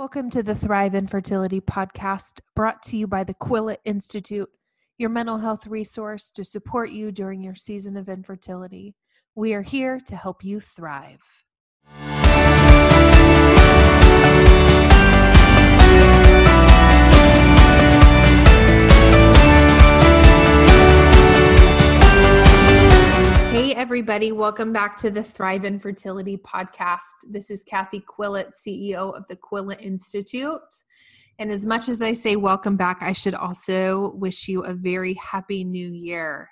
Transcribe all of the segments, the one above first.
Welcome to the Thrive Infertility Podcast, brought to you by the Quillette Institute, your mental health resource to support you during your season of infertility. We are here to help you thrive. Hey, everybody, welcome back to the Thrive Infertility Podcast. This is Kathy Quillette, CEO of the Quillette Institute. And as much as I say welcome back, I should also wish you a very happy new year.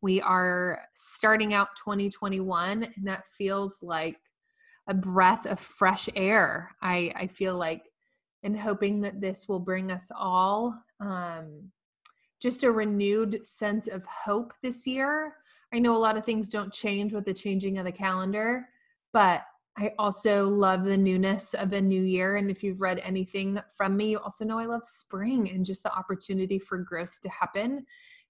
We are starting out 2021, and that feels like a breath of fresh air. I, I feel like, and hoping that this will bring us all um, just a renewed sense of hope this year I know a lot of things don't change with the changing of the calendar, but I also love the newness of a new year. And if you've read anything from me, you also know I love spring and just the opportunity for growth to happen.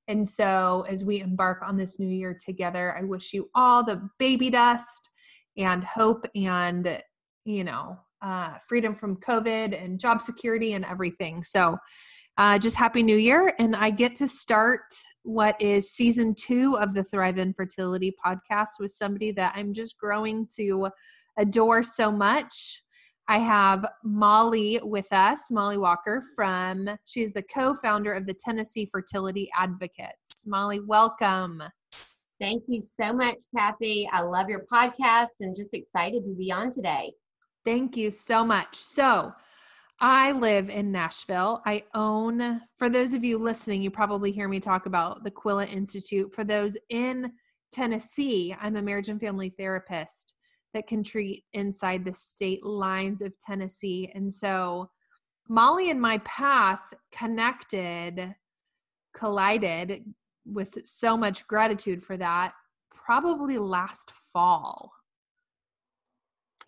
And so, as we embark on this new year together, I wish you all the baby dust and hope and, you know, uh, freedom from COVID and job security and everything. So, uh, just happy new year. And I get to start what is season two of the Thrive Infertility podcast with somebody that I'm just growing to adore so much. I have Molly with us, Molly Walker from, she's the co founder of the Tennessee Fertility Advocates. Molly, welcome. Thank you so much, Kathy. I love your podcast and just excited to be on today. Thank you so much. So, I live in Nashville. I own, for those of you listening, you probably hear me talk about the Quillette Institute. For those in Tennessee, I'm a marriage and family therapist that can treat inside the state lines of Tennessee. And so Molly and my path connected, collided with so much gratitude for that, probably last fall.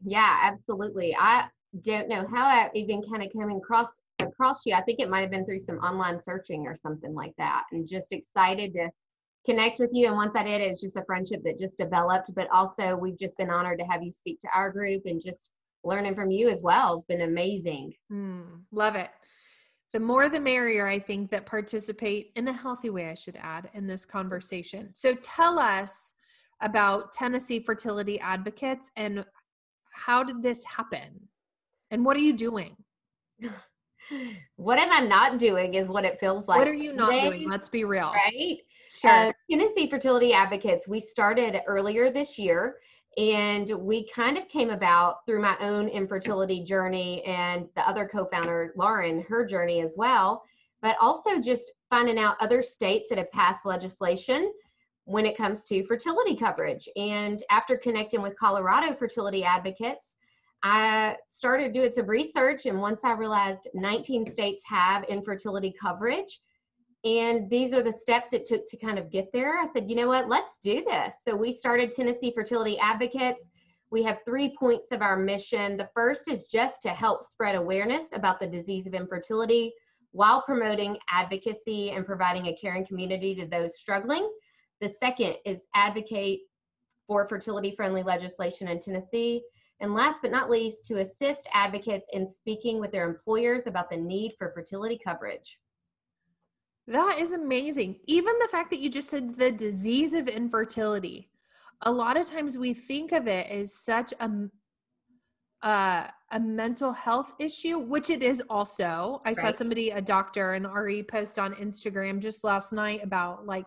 Yeah, absolutely. I don't know how I even kind of came across across you. I think it might have been through some online searching or something like that, and just excited to connect with you. And once I did, it's just a friendship that just developed. But also, we've just been honored to have you speak to our group and just learning from you as well has been amazing. Mm, love it. The more the merrier, I think, that participate in a healthy way, I should add, in this conversation. So tell us about Tennessee Fertility Advocates and how did this happen? And what are you doing? what am I not doing is what it feels like. What are you not Today, doing? Let's be real. Right? Sure. Uh, Tennessee Fertility Advocates, we started earlier this year and we kind of came about through my own infertility journey and the other co-founder lauren her journey as well but also just finding out other states that have passed legislation when it comes to fertility coverage and after connecting with colorado fertility advocates I started doing some research, and once I realized 19 states have infertility coverage, and these are the steps it took to kind of get there, I said, you know what, let's do this. So we started Tennessee Fertility Advocates. We have three points of our mission. The first is just to help spread awareness about the disease of infertility while promoting advocacy and providing a caring community to those struggling. The second is advocate for fertility friendly legislation in Tennessee. And last but not least, to assist advocates in speaking with their employers about the need for fertility coverage. That is amazing. Even the fact that you just said the disease of infertility. A lot of times we think of it as such a uh, a mental health issue, which it is also. I right. saw somebody, a doctor, an RE post on Instagram just last night about like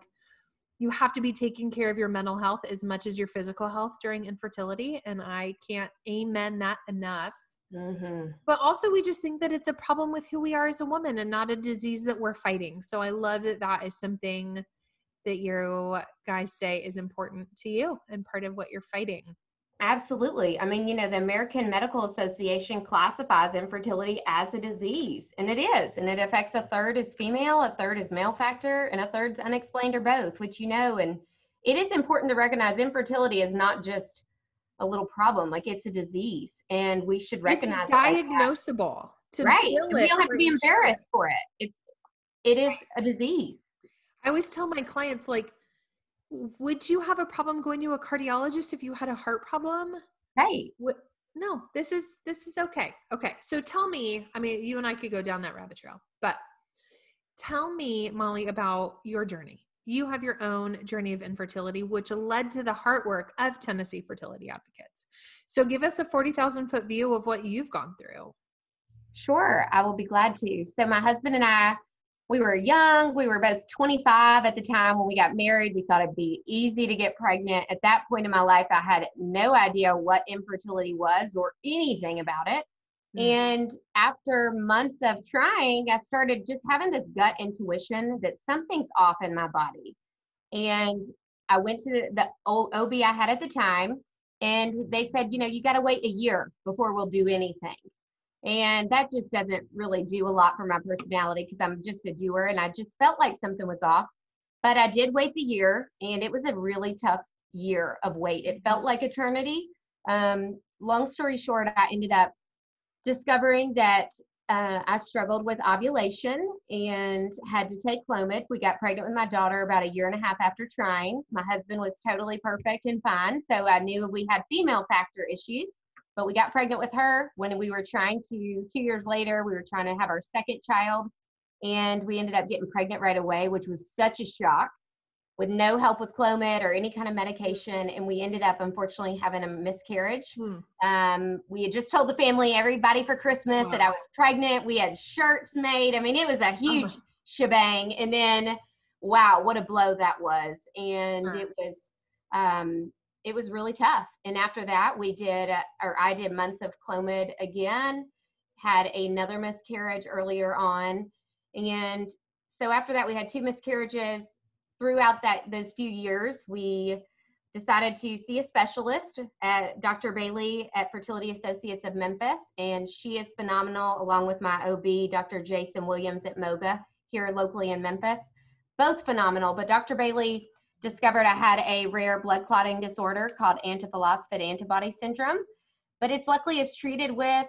you have to be taking care of your mental health as much as your physical health during infertility. And I can't amen that enough. Mm-hmm. But also, we just think that it's a problem with who we are as a woman and not a disease that we're fighting. So I love that that is something that you guys say is important to you and part of what you're fighting. Absolutely. I mean, you know, the American Medical Association classifies infertility as a disease, and it is. And it affects a third is female, a third is male factor, and a third's unexplained or both, which you know. And it is important to recognize infertility is not just a little problem, like it's a disease, and we should recognize it's diagnosable. To right. We don't have to be embarrassed sure. for it. It's it is a disease. I always tell my clients like would you have a problem going to a cardiologist if you had a heart problem? Right. no, this is this is okay. Okay. So tell me, I mean, you and I could go down that rabbit trail, but tell me, Molly, about your journey. You have your own journey of infertility, which led to the heart work of Tennessee Fertility Advocates. So give us a 40,000 foot view of what you've gone through. Sure, I will be glad to. So, my husband and I, we were young. We were both 25 at the time when we got married. We thought it'd be easy to get pregnant. At that point in my life, I had no idea what infertility was or anything about it. Mm. And after months of trying, I started just having this gut intuition that something's off in my body. And I went to the OB I had at the time, and they said, you know, you got to wait a year before we'll do anything. And that just doesn't really do a lot for my personality because I'm just a doer and I just felt like something was off. But I did wait the year and it was a really tough year of wait. It felt like eternity. Um, long story short, I ended up discovering that uh, I struggled with ovulation and had to take Clomid. We got pregnant with my daughter about a year and a half after trying. My husband was totally perfect and fine, so I knew we had female factor issues but we got pregnant with her when we were trying to two years later we were trying to have our second child and we ended up getting pregnant right away which was such a shock with no help with clomid or any kind of medication and we ended up unfortunately having a miscarriage hmm. um, we had just told the family everybody for christmas wow. that i was pregnant we had shirts made i mean it was a huge oh. shebang and then wow what a blow that was and huh. it was um, it was really tough. And after that, we did, uh, or I did months of Clomid again, had another miscarriage earlier on. And so after that, we had two miscarriages. Throughout that those few years, we decided to see a specialist at Dr. Bailey at Fertility Associates of Memphis, and she is phenomenal, along with my OB, Dr. Jason Williams at Moga here locally in Memphis. Both phenomenal, but Dr. Bailey discovered I had a rare blood clotting disorder called antiphosphate antibody syndrome, but it's luckily is treated with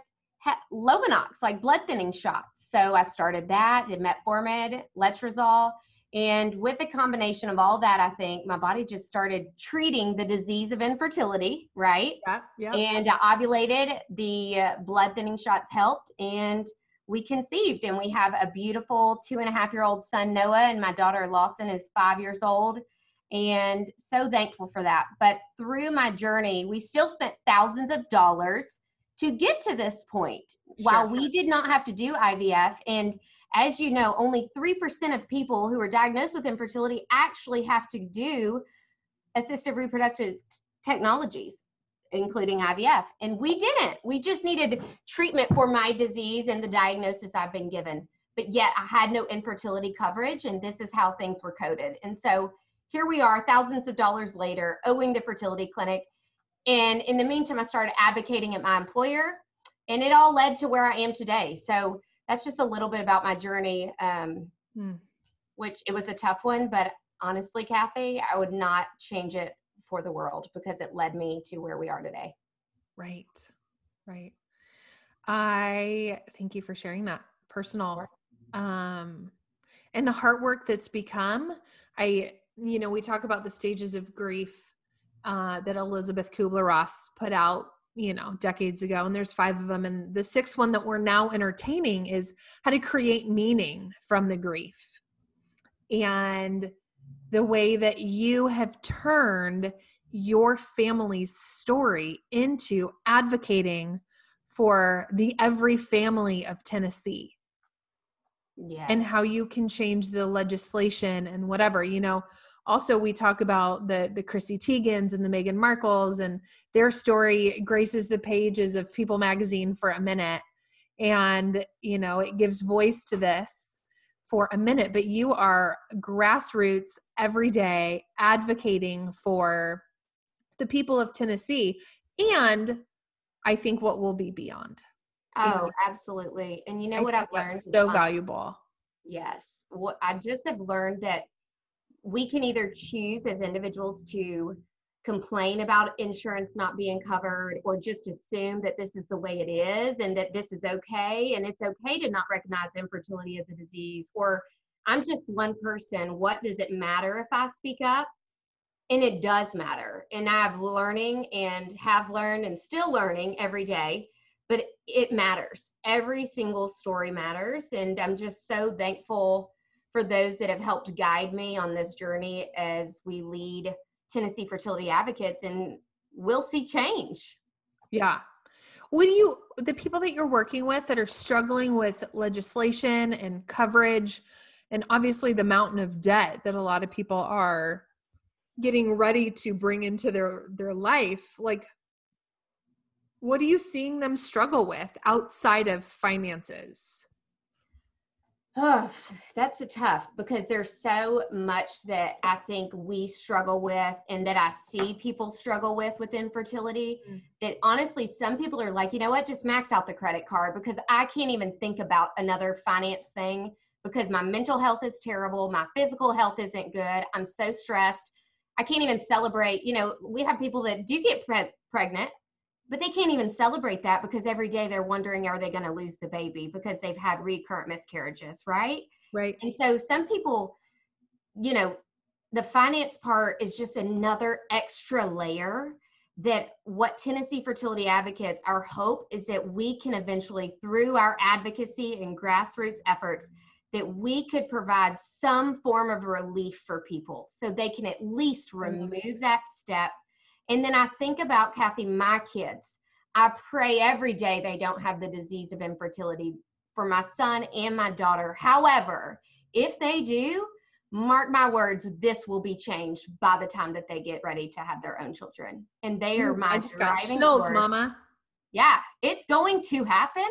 Lovenox, like blood thinning shots. So I started that, did metformin, letrozole, and with the combination of all that, I think my body just started treating the disease of infertility, right? Yeah, yeah. And I ovulated, the uh, blood thinning shots helped, and we conceived. And we have a beautiful two and a half year old son, Noah, and my daughter Lawson is five years old and so thankful for that. But through my journey, we still spent thousands of dollars to get to this point sure. while we did not have to do IVF. And as you know, only 3% of people who are diagnosed with infertility actually have to do assistive reproductive technologies, including IVF. And we didn't. We just needed treatment for my disease and the diagnosis I've been given. But yet I had no infertility coverage, and this is how things were coded. And so here we are thousands of dollars later owing the fertility clinic. And in the meantime i started advocating at my employer and it all led to where i am today. So that's just a little bit about my journey um, hmm. which it was a tough one but honestly kathy i would not change it for the world because it led me to where we are today. Right. Right. I thank you for sharing that. Personal. Um and the hard work that's become i you know, we talk about the stages of grief uh, that Elizabeth Kubler Ross put out, you know, decades ago, and there's five of them. And the sixth one that we're now entertaining is how to create meaning from the grief. And the way that you have turned your family's story into advocating for the every family of Tennessee. Yes. And how you can change the legislation and whatever, you know, also we talk about the the Chrissy Teigens and the Meghan Markles and their story graces the pages of People magazine for a minute and you know it gives voice to this for a minute but you are grassroots every day advocating for the people of Tennessee and I think what will be beyond. Oh, absolutely. And you know I what I've learned? So valuable. Yes. What I just have learned that we can either choose as individuals to complain about insurance not being covered or just assume that this is the way it is and that this is okay and it's okay to not recognize infertility as a disease or I'm just one person. What does it matter if I speak up? and it does matter and i've learning and have learned and still learning every day but it matters. Every single story matters and i'm just so thankful for those that have helped guide me on this journey as we lead tennessee fertility advocates and we'll see change. Yeah. Do you the people that you're working with that are struggling with legislation and coverage and obviously the mountain of debt that a lot of people are getting ready to bring into their their life like what are you seeing them struggle with outside of finances Oh, that's a tough because there's so much that I think we struggle with and that I see people struggle with with infertility. Mm. That honestly, some people are like, you know what, just max out the credit card because I can't even think about another finance thing because my mental health is terrible. My physical health isn't good. I'm so stressed. I can't even celebrate. You know, we have people that do get pre- pregnant but they can't even celebrate that because every day they're wondering are they going to lose the baby? Because they've had recurrent miscarriages right? Right. And so some people you know the finance part is just another extra layer that what Tennessee Fertility Advocates, our hope is that we can eventually, through our advocacy and grassroots efforts, that we could provide some form of relief for people so they can at least remove that step and then I think about Kathy, my kids. I pray every day they don't have the disease of infertility for my son and my daughter. However, if they do, mark my words, this will be changed by the time that they get ready to have their own children. And they are my driving. I just got chills, Mama. Yeah, it's going to happen.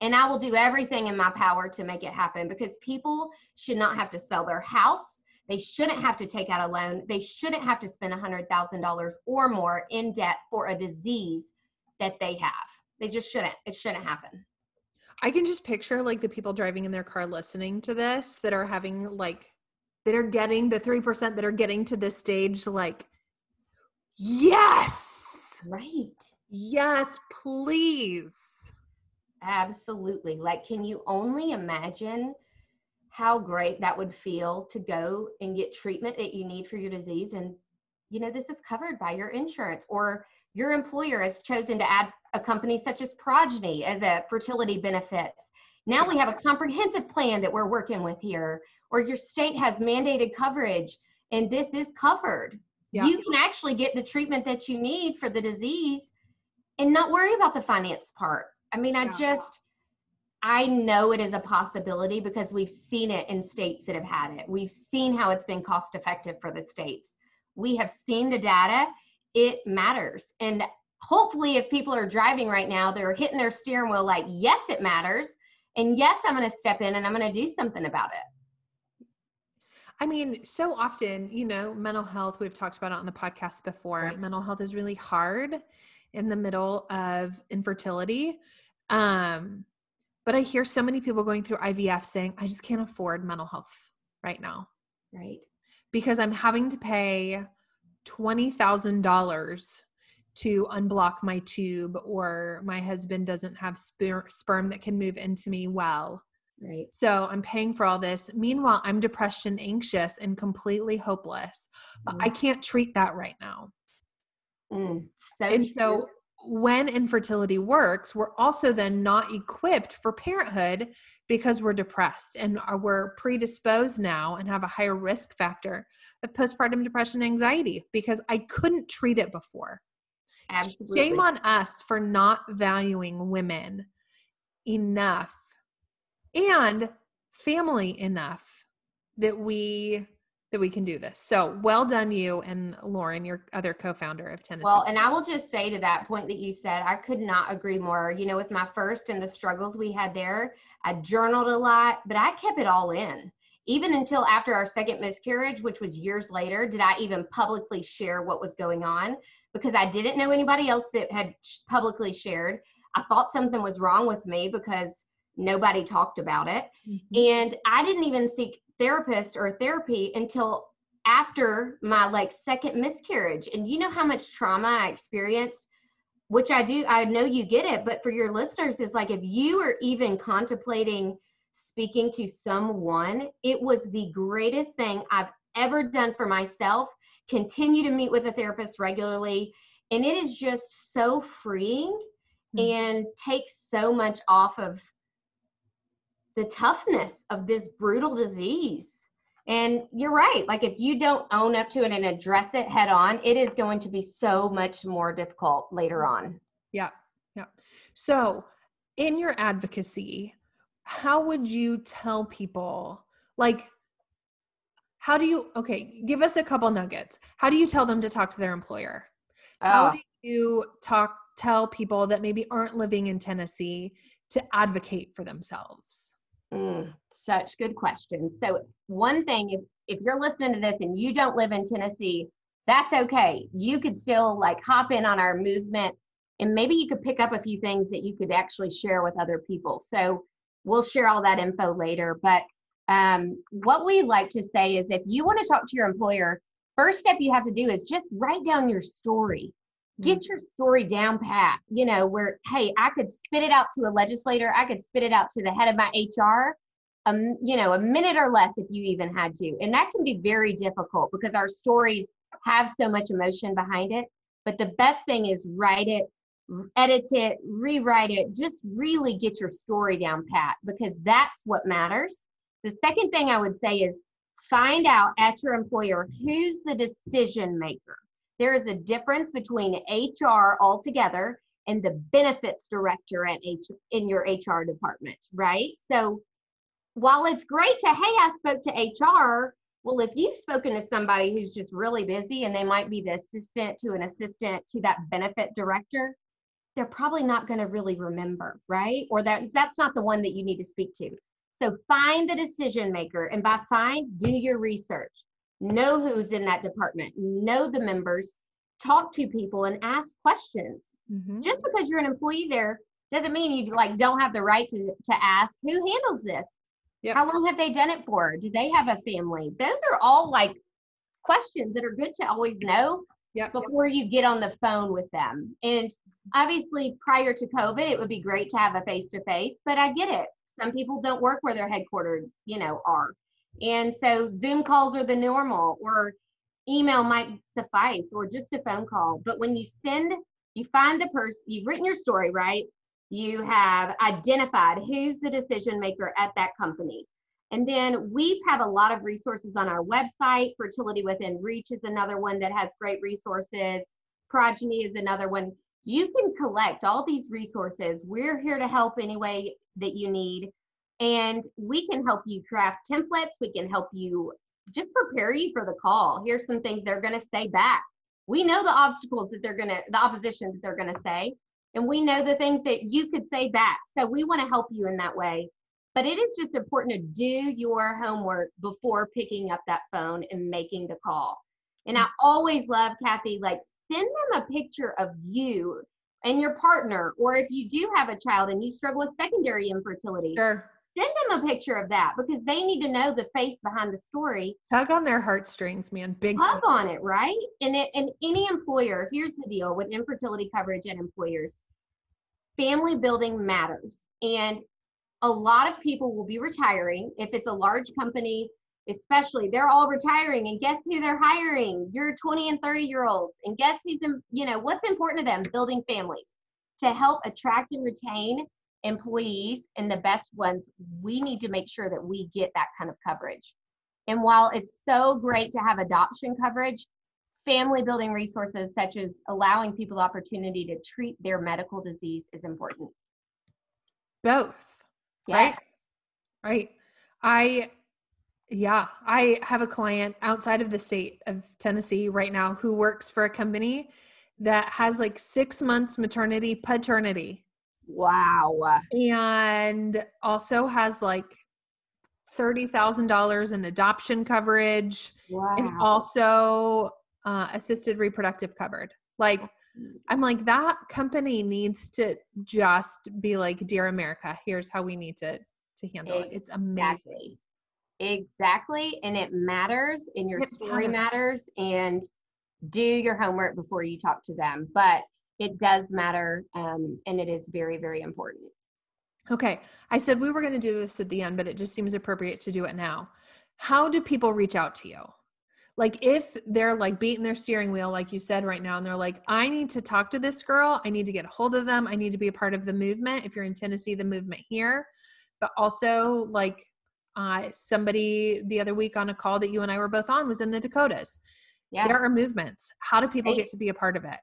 And I will do everything in my power to make it happen because people should not have to sell their house they shouldn't have to take out a loan. They shouldn't have to spend $100,000 or more in debt for a disease that they have. They just shouldn't. It shouldn't happen. I can just picture like the people driving in their car listening to this that are having like that are getting the 3% that are getting to this stage like yes. Right. Yes, please. Absolutely. Like can you only imagine how great that would feel to go and get treatment that you need for your disease and you know this is covered by your insurance or your employer has chosen to add a company such as Progyny as a fertility benefits now we have a comprehensive plan that we're working with here or your state has mandated coverage and this is covered yeah. you can actually get the treatment that you need for the disease and not worry about the finance part i mean i yeah. just I know it is a possibility because we've seen it in states that have had it. We've seen how it's been cost effective for the states. We have seen the data. It matters. And hopefully, if people are driving right now, they're hitting their steering wheel like, yes, it matters. And yes, I'm going to step in and I'm going to do something about it. I mean, so often, you know, mental health, we've talked about it on the podcast before. Right. Mental health is really hard in the middle of infertility. Um, but I hear so many people going through IVF saying, I just can't afford mental health right now. Right. Because I'm having to pay $20,000 to unblock my tube, or my husband doesn't have sper- sperm that can move into me well. Right. So I'm paying for all this. Meanwhile, I'm depressed and anxious and completely hopeless. But I mm. can't treat that right now. Mm, so and so when infertility works, we're also then not equipped for parenthood because we're depressed and we're predisposed now and have a higher risk factor of postpartum depression and anxiety because I couldn't treat it before. Absolutely. Shame on us for not valuing women enough and family enough that we that we can do this. So well done, you and Lauren, your other co-founder of Tennessee. Well, and I will just say to that point that you said, I could not agree more. You know, with my first and the struggles we had there, I journaled a lot, but I kept it all in. Even until after our second miscarriage, which was years later, did I even publicly share what was going on because I didn't know anybody else that had publicly shared. I thought something was wrong with me because nobody talked about it. Mm-hmm. And I didn't even seek therapist or therapy until after my like second miscarriage and you know how much trauma i experienced which i do i know you get it but for your listeners is like if you are even contemplating speaking to someone it was the greatest thing i've ever done for myself continue to meet with a therapist regularly. And it is just so freeing mm-hmm. and takes so much off of the toughness of this brutal disease. And you're right. Like if you don't own up to it and address it head on, it is going to be so much more difficult later on. Yeah. Yeah. So, in your advocacy, how would you tell people like how do you okay, give us a couple nuggets. How do you tell them to talk to their employer? How oh. do you talk tell people that maybe aren't living in Tennessee to advocate for themselves? Mm, such good questions. So, one thing, if, if you're listening to this and you don't live in Tennessee, that's okay. You could still like hop in on our movement and maybe you could pick up a few things that you could actually share with other people. So, we'll share all that info later. But um, what we like to say is if you want to talk to your employer, first step you have to do is just write down your story get mm-hmm. your story down pat you know where hey i could spit it out to a legislator i could spit it out to the head of my hr um, you know a minute or less if you even had to and that can be very difficult because our stories have so much emotion behind it but the best thing is write it edit it rewrite it just really get your story down pat because that's what matters the second thing i would say is find out at your employer who's the decision maker there is a difference between HR altogether and the benefits director at H in your HR department, right? So while it's great to, hey, I spoke to HR, well, if you've spoken to somebody who's just really busy and they might be the assistant to an assistant to that benefit director, they're probably not going to really remember, right? Or that that's not the one that you need to speak to. So find the decision maker and by find, do your research know who's in that department, know the members, talk to people and ask questions. Mm-hmm. Just because you're an employee there doesn't mean you like don't have the right to to ask who handles this. Yep. How long have they done it for? Do they have a family? Those are all like questions that are good to always know yep. before you get on the phone with them. And obviously, prior to COVID, it would be great to have a face to face, but I get it. Some people don't work where their headquarters, you know, are. And so Zoom calls are the normal, or email might suffice, or just a phone call. But when you send, you find the person, you've written your story, right? You have identified who's the decision maker at that company. And then we have a lot of resources on our website. Fertility Within Reach is another one that has great resources. Progyny is another one. You can collect all these resources. We're here to help any way that you need. And we can help you craft templates. We can help you just prepare you for the call. Here's some things they're going to say back. We know the obstacles that they're going to, the opposition that they're going to say, and we know the things that you could say back. So we want to help you in that way. But it is just important to do your homework before picking up that phone and making the call. And I always love, Kathy, like send them a picture of you and your partner, or if you do have a child and you struggle with secondary infertility. Sure send them a picture of that because they need to know the face behind the story. Tug on their heartstrings, man. Big tug time. on it, right? And it, and any employer, here's the deal with infertility coverage and employers. Family building matters. And a lot of people will be retiring. If it's a large company, especially, they're all retiring. And guess who they're hiring? Your 20 and 30 year olds. And guess who's, in, you know, what's important to them? Building families to help attract and retain employees and the best ones, we need to make sure that we get that kind of coverage. And while it's so great to have adoption coverage, family building resources such as allowing people the opportunity to treat their medical disease is important. Both. Yes. Right. Right. I yeah, I have a client outside of the state of Tennessee right now who works for a company that has like 6 months maternity paternity Wow. And also has like $30,000 in adoption coverage wow. and also uh, assisted reproductive covered. Like, I'm like, that company needs to just be like, Dear America, here's how we need to, to handle exactly. it. It's amazing. Exactly. And it matters, and your it story matters. matters, and do your homework before you talk to them. But it does matter um, and it is very very important. Okay i said we were going to do this at the end but it just seems appropriate to do it now. How do people reach out to you? Like if they're like beating their steering wheel like you said right now and they're like i need to talk to this girl. I need to get a hold of them. I need to be a part of the movement. If you're in tennessee the movement here. But also like uh, somebody the other week on a call that you and i were both on was in the dakotas. Yeah. there are movements. How do people get to be a part of it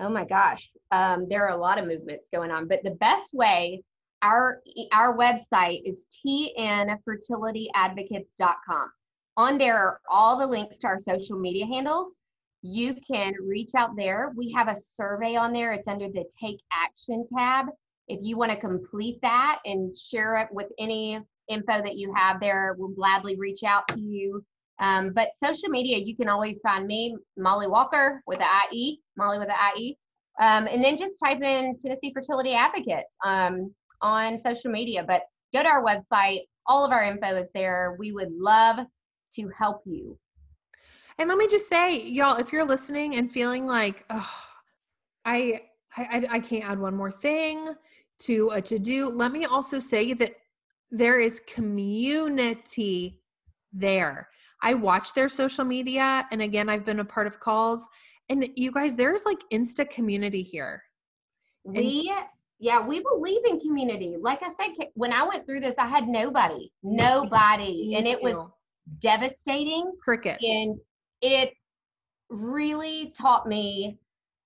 oh my gosh um, there are a lot of movements going on but the best way our our website is tnfertilityadvocates.com on there are all the links to our social media handles. You can reach out there. We have a survey on there. It's under the Take Action tab. If you want to complete that and share it with any info that you have there, we'll gladly reach out to you. Um, but social media, you can always find me, Molly Walker with the IE, Molly with the IE. Um, and then just type in Tennessee Fertility Advocates um, on social media. But go to our website. All of our info is there. We would love to help you. And let me just say, y'all, if you're listening and feeling like, oh, I, I, I can't add one more thing to a to do, let me also say that there is community there. I watch their social media, and again, I've been a part of calls. And you guys, there's like insta community here. We, and- yeah, we believe in community. Like I said, when I went through this, I had nobody, nobody, and it was devastating. Crickets. And it really taught me,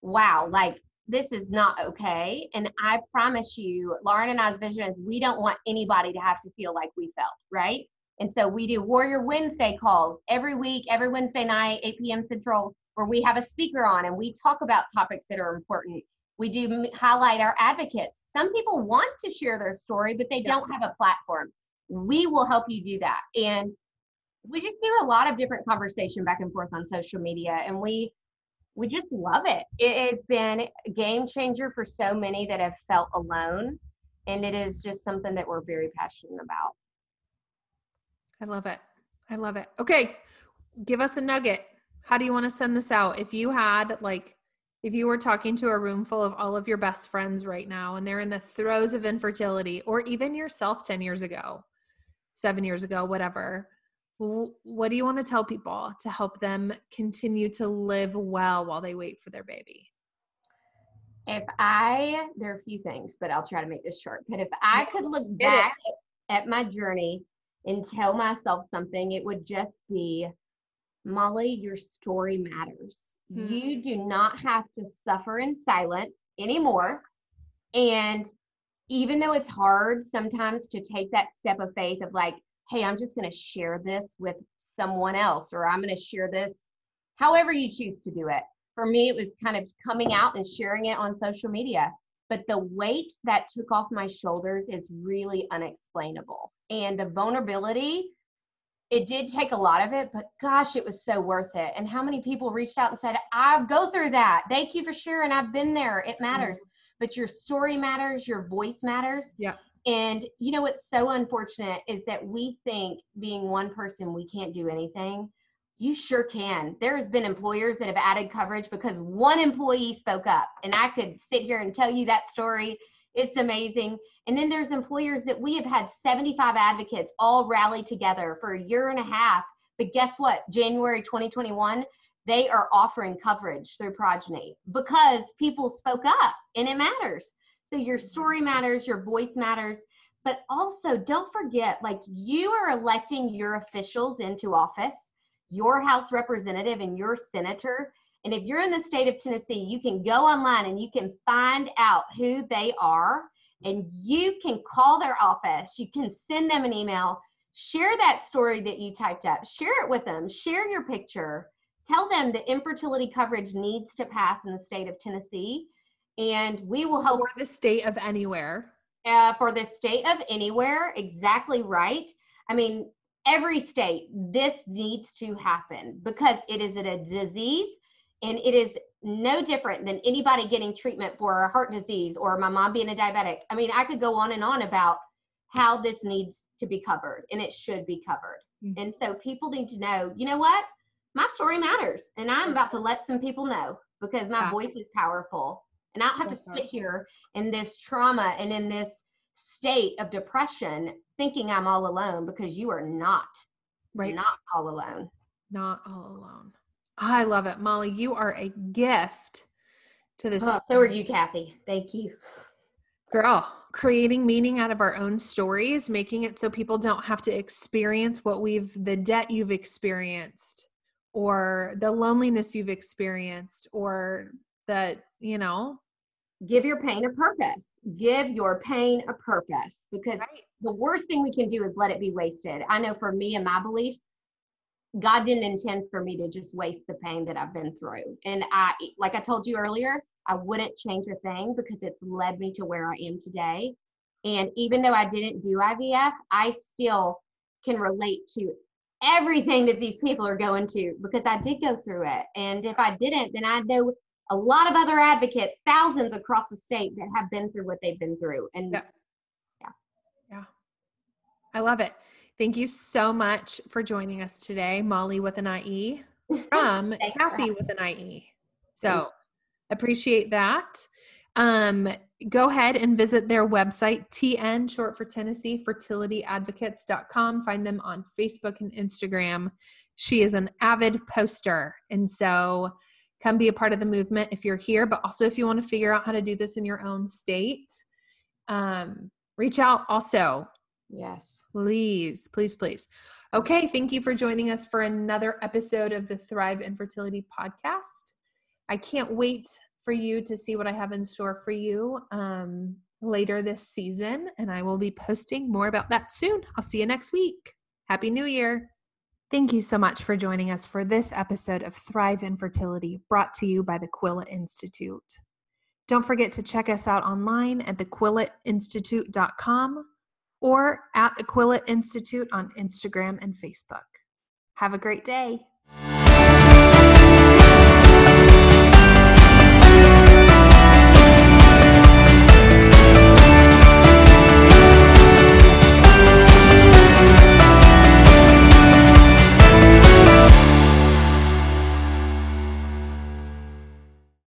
wow, like this is not okay. And I promise you, Lauren and I's vision is we don't want anybody to have to feel like we felt, right? And so we do Warrior Wednesday calls every week, every Wednesday night, 8 p.m. Central, where we have a speaker on and we talk about topics that are important. We do highlight our advocates. Some people want to share their story, but they don't have a platform. We will help you do that. And we just do a lot of different conversation back and forth on social media and we we just love it it has been a game changer for so many that have felt alone and it is just something that we're very passionate about i love it i love it okay give us a nugget how do you want to send this out if you had like if you were talking to a room full of all of your best friends right now and they're in the throes of infertility or even yourself 10 years ago 7 years ago whatever what do you want to tell people to help them continue to live well while they wait for their baby? If I, there are a few things, but I'll try to make this short. But if I could look back at my journey and tell myself something, it would just be Molly, your story matters. Hmm. You do not have to suffer in silence anymore. And even though it's hard sometimes to take that step of faith of like, hey, I'm just going to share this with someone else, or I'm going to share this however you choose to do it. For me, it was kind of coming out and sharing it on social media. But the weight that took off my shoulders is really unexplainable. And the vulnerability, it did take a lot of it, but gosh, it was so worth it. And how many people reached out and said, I go through that. Thank you for sharing. I've been there. It matters. Mm-hmm. But your story matters, your voice matters. Yeah. And you know what's so unfortunate is that we think being one person we can't do anything. You sure can. There's been employers that have added coverage because one employee spoke up. And I could sit here and tell you that story. It's amazing. And then there's employers that we have had 75 advocates all rally together for a year and a half. But guess what? January 2021, they are offering coverage through Progyny because people spoke up and it matters. So your mm-hmm. story matters, your voice matters, but also don't forget like you are electing your officials into office, your House representative and your senator. And if you're in the state of Tennessee, you can go online and you can find out who they are and you can call their office. You can send them an email, share that story that you typed up, share it with them, share your picture, tell them that infertility coverage needs to pass in the state of Tennessee and we will help for the state of anywhere. Uh, for the state of anywhere, exactly right. I mean, every state, this needs to happen because it is a disease and it is no different than anybody getting treatment for a heart disease or my mom being a diabetic. I mean, I could go on and on about how this needs to be covered and it should be covered. Mm-hmm. And so people need to know, you know what? My story matters and I'm about to let some people know because my voice is powerful and I don't have to sit here in this trauma and in this state of depression thinking I'm all alone because you are not. Right. Not all alone. not all alone. I love it. Molly, you are a gift to this. Oh, so are you, Kathy. Thank you. Girl, creating meaning out of our own stories, making it so people don't have to experience what we've, the debt you've experienced, or the loneliness you've experienced, or that, you know. Give your pain a purpose. Give your pain a purpose because right. the worst thing we can do is let it be wasted. I know for me and my beliefs, God didn't intend for me to just waste the pain that I've been through. And I, like I told you earlier, I wouldn't change a thing because it's led me to where I am today. And even though I didn't do IVF, I still can relate to everything that these people are going to because I did go through it. And if I didn't, then I know a lot of other advocates, thousands across the state that have been through what they've been through. And yeah. Yeah. Yeah. I love it. Thank you so much for joining us today, Molly with an IE from Kathy with an IE. So appreciate that. Um, go ahead and visit their website, TN, short for Tennessee, fertilityadvocates.com. Find them on Facebook and Instagram. She is an avid poster. And so come be a part of the movement if you're here, but also if you want to figure out how to do this in your own state, um, reach out also. Yes. Please, please, please. Okay, thank you for joining us for another episode of the Thrive Infertility podcast. I can't wait for you to see what I have in store for you um, later this season, and I will be posting more about that soon. I'll see you next week. Happy New Year. Thank you so much for joining us for this episode of Thrive Infertility, brought to you by the Quillette Institute. Don't forget to check us out online at thequilletteinstitute.com or at the Quillette Institute on Instagram and Facebook. Have a great day.